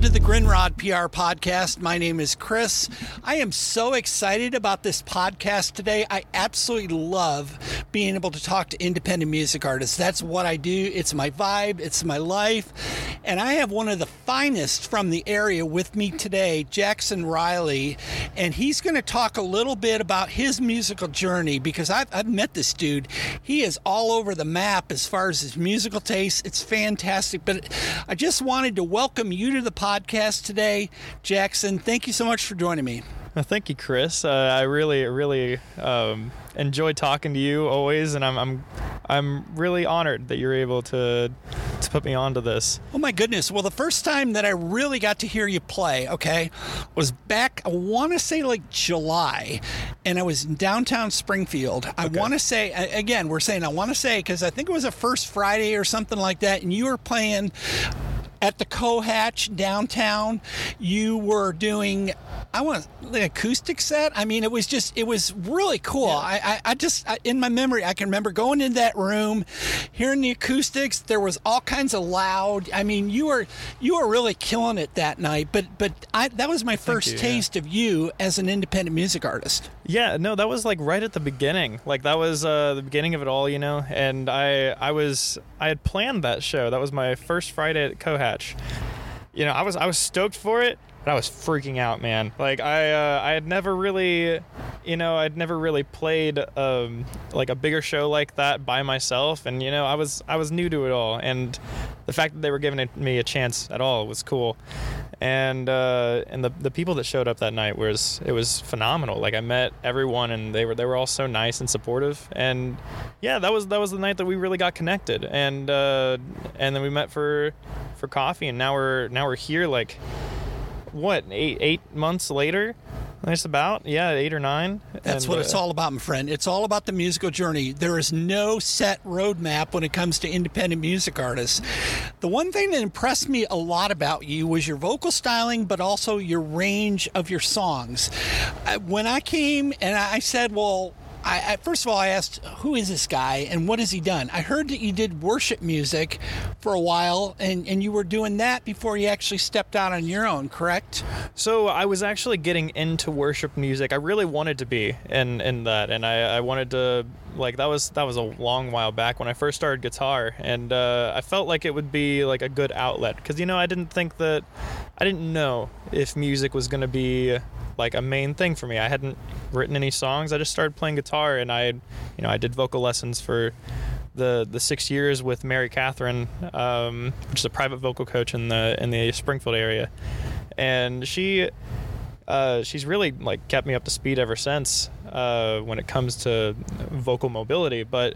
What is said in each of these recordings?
To the Grinrod PR podcast. My name is Chris. I am so excited about this podcast today. I absolutely love being able to talk to independent music artists. That's what I do. It's my vibe, it's my life. And I have one of the finest from the area with me today, Jackson Riley. And he's going to talk a little bit about his musical journey because I've, I've met this dude. He is all over the map as far as his musical taste. It's fantastic. But I just wanted to welcome you to the podcast today, Jackson. Thank you so much for joining me. Well, thank you, Chris. Uh, I really, really um, enjoy talking to you always, and I'm, I'm, I'm really honored that you're able to, to put me onto this. Oh my goodness! Well, the first time that I really got to hear you play, okay, was back. I want to say like July, and I was in downtown Springfield. I Okay. want to say again, we're saying I want to say because I think it was a first Friday or something like that, and you were playing at the Cohatch downtown. You were doing, I want the acoustic set. I mean, it was just, it was really cool. I, I, I just, I, in my memory, I can remember going in that room, hearing the acoustics. There was all kinds of loud. I mean, you were, you were really killing it that night. But, but I, that was my first you, yeah. taste of you as an independent music artist. Yeah, no, that was like right at the beginning. Like that was uh, the beginning of it all, you know. And I, I was, I had planned that show. That was my first Friday at Cohatch. You know, I was, I was stoked for it, but I was freaking out, man. Like I, uh, I had never really, you know, I'd never really played um, like a bigger show like that by myself, and you know, I was, I was new to it all, and the fact that they were giving me a chance at all was cool. And uh, and the the people that showed up that night was it was phenomenal. Like I met everyone, and they were they were all so nice and supportive. And yeah, that was that was the night that we really got connected. And uh, and then we met for for coffee, and now we're now we're here like what eight eight months later. Just about yeah, eight or nine. That's And, what it's uh, all about, my friend. It's all about the musical journey. There is no set roadmap when it comes to independent music artists. The one thing that impressed me a lot about you was your vocal styling, but also your range of your songs. Uh, When I came and I said, well, I, I, first of all, I asked, who is this guy and what has he done? I heard that you did worship music for a while and, and you were doing that before you actually stepped out on your own, correct? So I was actually getting into worship music. I really wanted to be in in that, and I, I wanted to like that was that was a long while back when I first started guitar, and uh, I felt like it would be like a good outlet because you know I didn't think that I didn't know if music was gonna be like a main thing for me. I hadn't written any songs. I just started playing guitar, and I you know I did vocal lessons for the the six years with Mary Catherine, um, which is a private vocal coach in the in the Springfield area, and she uh, she's really like kept me up to speed ever since uh, when it comes to vocal mobility. But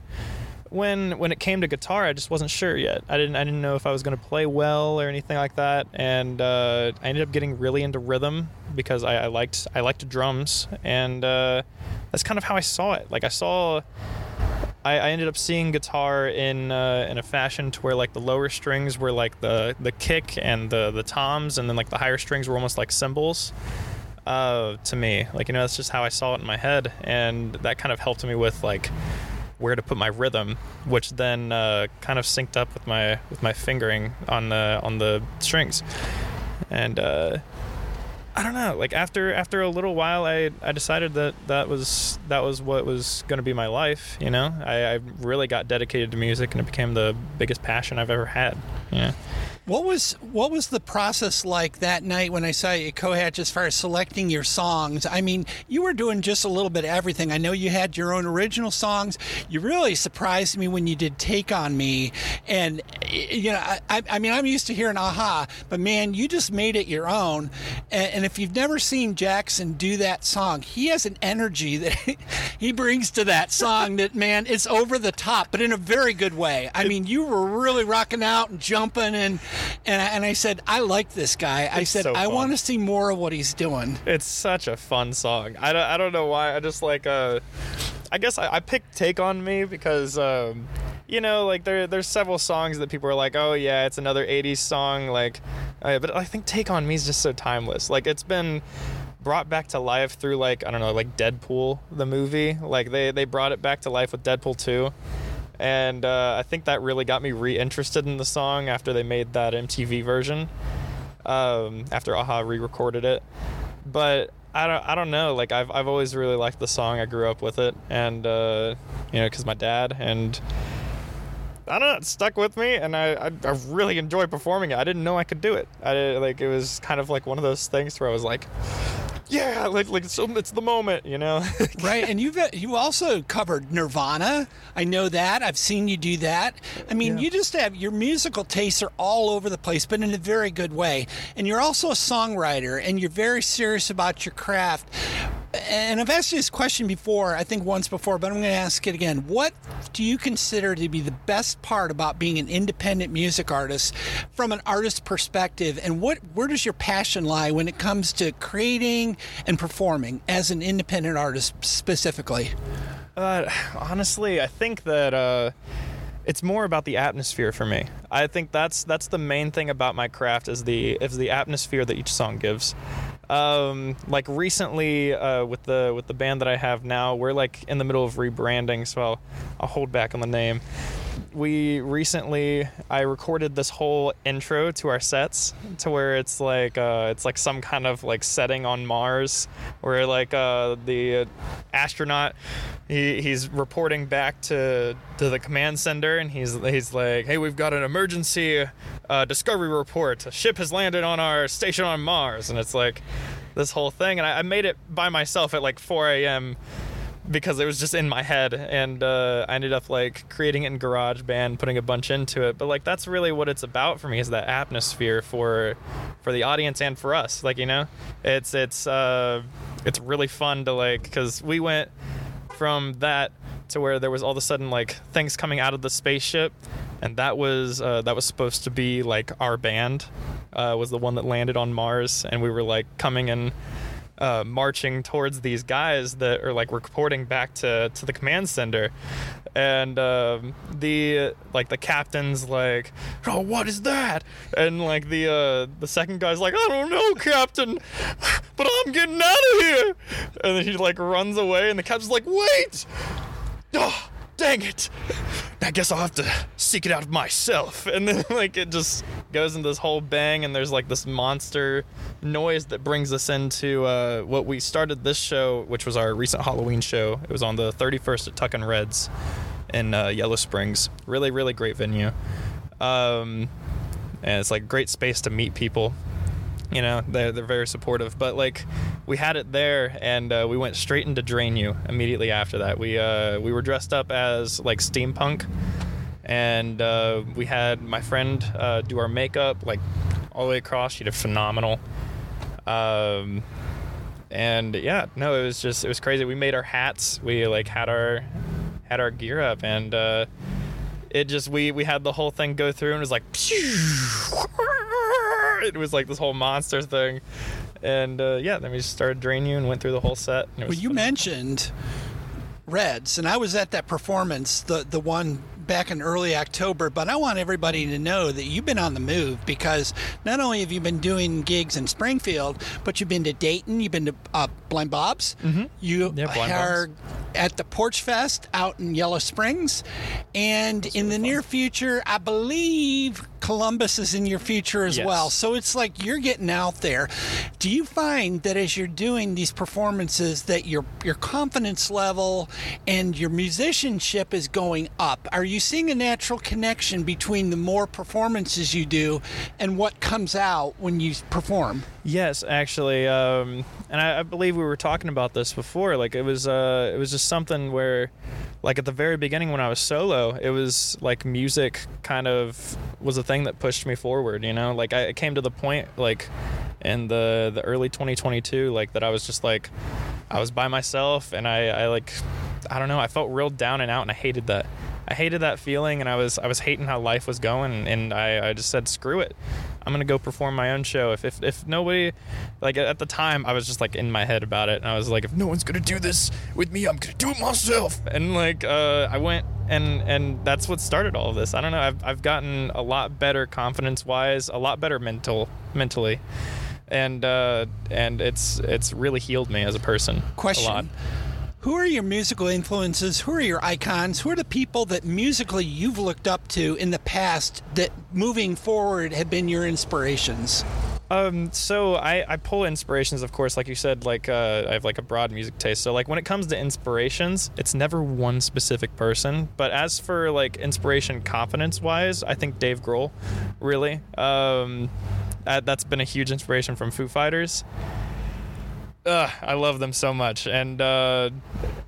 when when it came to guitar, I just wasn't sure yet. I didn't I didn't know if I was going to play well or anything like that. And uh, I ended up getting really into rhythm because I, I liked I liked drums, and uh, that's kind of how I saw it. Like I saw. I, I ended up seeing guitar in uh, in a fashion to where like the lower strings were like the the kick and the the toms, and then like the higher strings were almost like cymbals. Uh, to me, like you know, that's just how I saw it in my head, and that kind of helped me with like where to put my rhythm, which then uh, kind of synced up with my with my fingering on the on the strings, and uh, I don't know. Like after after a little while, I I decided that that was that was what was going to be my life. You know, I, I really got dedicated to music, and it became the biggest passion I've ever had. Yeah. What was what was the process like that night when I saw you at Cohatch as far as selecting your songs? I mean, you were doing just a little bit of everything. I know you had your own original songs. You really surprised me when you did "Take on Me," and you know, I, I mean, I'm used to hearing "Aha," but man, you just made it your own. And, and if you've never seen Jackson do that song, he has an energy that he brings to that song that man, it's over the top, but in a very good way. I mean, you were really rocking out and jumping and and I, and I said, I like this guy. I It's said, so I want to see more of what he's doing. It's such a fun song. I don't, I don't know why. I just like uh, I guess I, I picked "Take on Me" because um, you know, like there there's several songs that people are like, oh yeah, it's another '80s song. Like, uh, but I think "Take on Me" is just so timeless. Like it's been brought back to life through like I don't know, like Deadpool the movie. Like they they brought it back to life with Deadpool 2. And uh, I think that really got me re-interested in the song after they made that MTV version. um, after Aha re-recorded it. But I don't I don't know. Like I've I've always really liked the song. I grew up with it, and uh, you know, because my dad and. I don't know. It stuck with me, and I, I, I really enjoy performing it. I didn't know I could do it. I like it was kind of like one of those things where I was like, yeah, like like so it's the moment, you know. right, and you've you also covered Nirvana. I know that. I've seen you do that. I mean, Yeah. you just have your musical tastes are all over the place, but in a very good way. And you're also a songwriter, and you're very serious about your craft. And I've asked you this question before, I think once before, but I'm going to ask it again. What do you consider to be the best part about being an independent music artist from an artist perspective? And what where does your passion lie when it comes to creating and performing as an independent artist specifically? Uh, honestly, I think that uh, it's more about the atmosphere for me. I think that's that's the main thing about my craft is the is the atmosphere that each song gives. Um, like recently uh, with the with the band that I have now, we're like in the middle of rebranding, so I'll, I'll hold back on the name. We recently I recorded this whole intro to our sets to where it's like uh, it's like some kind of like setting on Mars where like uh, the astronaut he, he's reporting back to to the command center and he's he's like hey we've got an emergency uh, discovery report. A ship has landed on our station on Mars. And it's like this whole thing. And I, I made it by myself at like 4 a.m because it was just in my head. And uh, i ended up like creating it in garageband putting a bunch into it. But like that's really what it's about for me is that atmosphere for for the audience and for us. Like you know it's it's uh it's really fun to like because we went from that to where there was all of a sudden like things coming out of the spaceship. And that was uh, that was supposed to be like our band uh, was the one that landed on mars. And we were like coming and uh, marching towards these guys that are like reporting back to, to the command center. And um, the like the captain's like oh what is that? And like the uh, the second guy's like i don't know captain but i'm getting out of here. And then he like runs away and the captain's like wait oh dang it. I guess i'll have to seek it out myself. And then like it just goes into this whole bang and there's like this monster noise that brings us into uh, what we started this show which was our recent halloween show. It was on the 31st at tuck and reds in uh, yellow springs. Really really great venue. Um, and it's like great space to meet people you know they're, they're very supportive. But like we had it there and uh, we went straight into drain you immediately after that. We uh, we were dressed up as like steampunk and uh, we had my friend uh, do our makeup like all the way across. She did phenomenal. Um, and yeah no it was just it was crazy. We made our hats. We like had our had our gear up and uh, it just we we had the whole thing go through and it was like it was like this whole monster thing and uh, yeah then we just started drain you and went through the whole set Well, you phenomenal. mentioned Reds, and I was at that performance, the the one back in early October. But I want everybody to know that you've been on the move because not only have you been doing gigs in Springfield, but you've been to Dayton, you've been to uh, Blind Bob's, mm-hmm. you Yeah, Blind are at the Porch Fest out in Yellow Springs, and in the near future, I believe Columbus is in your future as Yes. well. So it's like you're getting out there. Do you find that as you're doing these performances that your your confidence level and your musicianship is going up? Are you seeing a natural connection between the more performances you do and what comes out when you perform? Yes, actually, um, and I, I believe we were talking about this before. Like it was, uh, it was just something where, like at the very beginning when I was solo, it was like music kind of was a thing that pushed me forward. You know, like I it came to the point like in the the early 2022, like that I was just like I was by myself and I, I like I don't know, I felt real down and out and I hated that. I hated that feeling and I was I was hating how life was going and I, I just said screw it. I'm gonna go perform my own show. If, if if nobody like at the time I was just like in my head about it and I was like if no one's gonna do this with me, I'm gonna do it myself. And like uh, I went and and that's what started all of this. I don't know. I've I've gotten a lot better confidence wise, a lot better mental mentally. And uh, and it's it's really healed me as a person. A lot. Who are your musical influences? Who are your icons? Who are the people that musically you've looked up to in the past that moving forward have been your inspirations? Um, so I, I pull inspirations, of course, like you said, like uh, I have like a broad music taste. So like when it comes to inspirations, it's never one specific person. But as for like inspiration, confidence wise, I think Dave Grohl, really, um, that, that's been a huge inspiration from Foo Fighters. Ugh, I love them so much, and uh,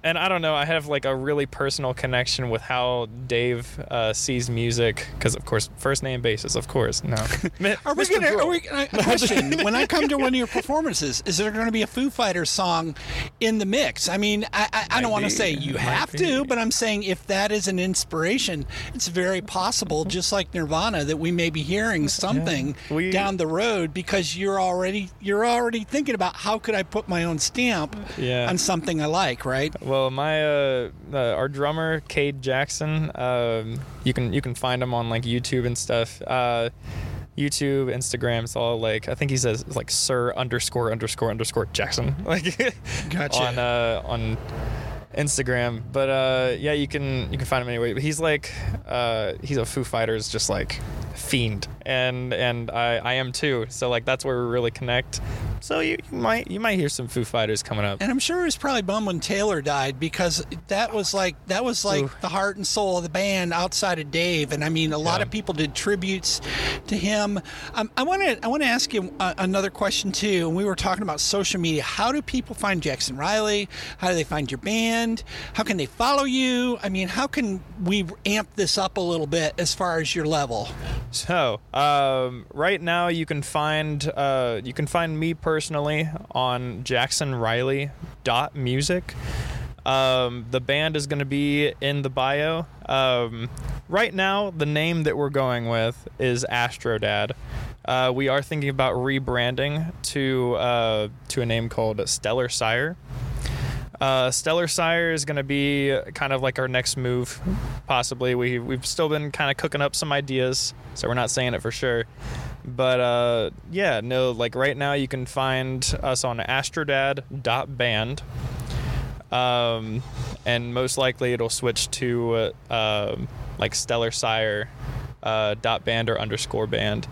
and I don't know. I have like a really personal connection with how Dave uh, sees music because, of course, first name basis, of course. No, are we gonna? Grohl. Are we, a question: When I come to one of your performances, is there going to be a Foo Fighters song in the mix? I mean, I, I, I don't want to say you Might have be. to, but I'm saying if that is an inspiration, it's very possible, just like Nirvana, that we may be hearing something We- down the road because you're already you're already thinking about how could I put my own stamp Yeah. on something I like, right? Well, my uh, uh, our drummer Cade Jackson, um, you can you can find him on like YouTube and stuff. Uh, YouTube, Instagram, it's all like I think he says like Sir underscore underscore underscore Jackson, like Gotcha. on uh, on Instagram. But uh, yeah, you can you can find him anyway. But he's like uh, he's a Foo Fighters just like fiend, and and I I am too. So like that's where we really connect. So you, you might you might hear some Foo Fighters coming up. And I'm sure it was probably bummed when Taylor died because that was like that was like Ooh. the heart and soul of the band outside of Dave. And I mean, a lot Yeah. of people did tributes to him. Um, I want to I want to ask you uh, another question too. And we were talking about social media. How do people find Jackson Riley? How do they find your band? How can they follow you? I mean, how can we amp this up a little bit as far as your level? So, um, right now you can find uh, you can find me personally on jacksonriley.music. Um, the band is going to be in the bio. Um, right now, the name that we're going with is Astrodad. Uh, we are thinking about rebranding to uh, to a name called Stellar Sire. Uh, Stellar Sire is going to be kind of like our next move, possibly. We we've still been kind of cooking up some ideas, so we're not saying it for sure. But uh, yeah, no, like right now you can find us on astrodad.band. Um, and most likely it'll switch to uh, um, like Stellar Sire uh, dot band or underscore band.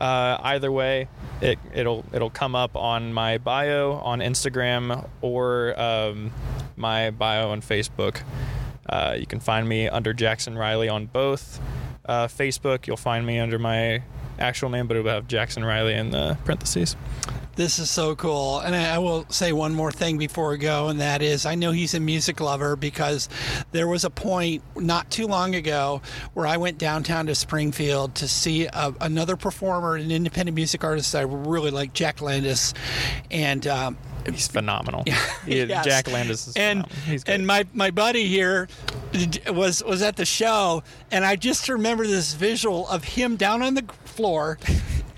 Uh, either way, it, it'll it'll come up on my bio on Instagram or um, my bio on Facebook. Uh, you can find me under Jackson Riley on both. Uh, Facebook, you'll find me under my actual name, but it'll have Jackson Riley in the parentheses. This is so cool. And I, will say one more thing before we go, and that is I know he's a music lover because there was a point not too long ago where I went downtown to Springfield to see a, another performer, an independent music artist that I really like, Jack Landis. And, um, He's phenomenal. Yes. Yeah, Jack Landis is and and my my buddy here was was at the show, and I just remember this visual of him down on the floor.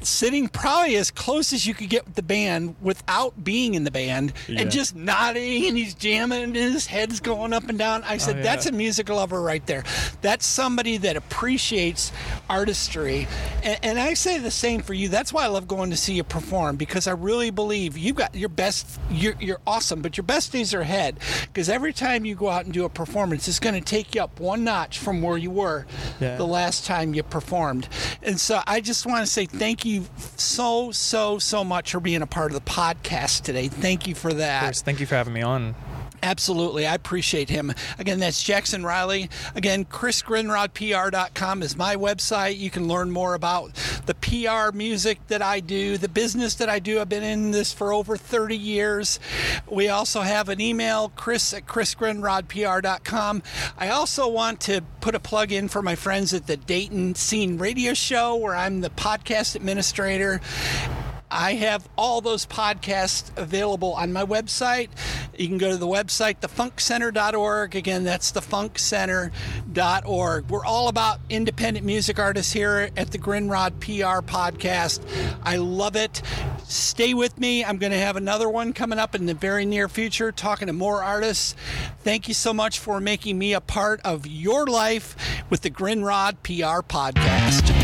Sitting probably as close as you could get with the band without being in the band, Yeah. and just nodding and he's jamming and his head's going up and down. I oh, said, yeah. "That's a music lover right there. That's somebody that appreciates artistry." And, and I say the same for you. That's why I love going to see you perform because I really believe you've got your best. You're, you're awesome, but your best days are ahead. Because every time you go out and do a performance, it's going to take you up one notch from where you were Yeah. the last time you performed. And so I just want to say thank you so so so much for being a part of the podcast today. Thank you for that. Of course, thank you for having me on. Absolutely. I appreciate him. Again, that's Jackson Riley. Again, chrisgrinrodpr.com is my website. You can learn more about the PR music that I do, the business that I do. I've been in this for over 30 years. We also have an email, chris at chrisgrinrodpr.com. I also want to put a plug in for my friends at the Dayton Scene Radio Show, where I'm the podcast administrator. I have all those podcasts available on my website. You can go to the website, thefunkcenter.org. Again, that's thefunkcenter.org. We're all about independent music artists here at the Grinrod PR podcast. I love it. Stay with me. I'm going to have another one coming up in the very near future, talking to more artists. Thank you so much for making me a part of your life with the Grinrod PR podcast.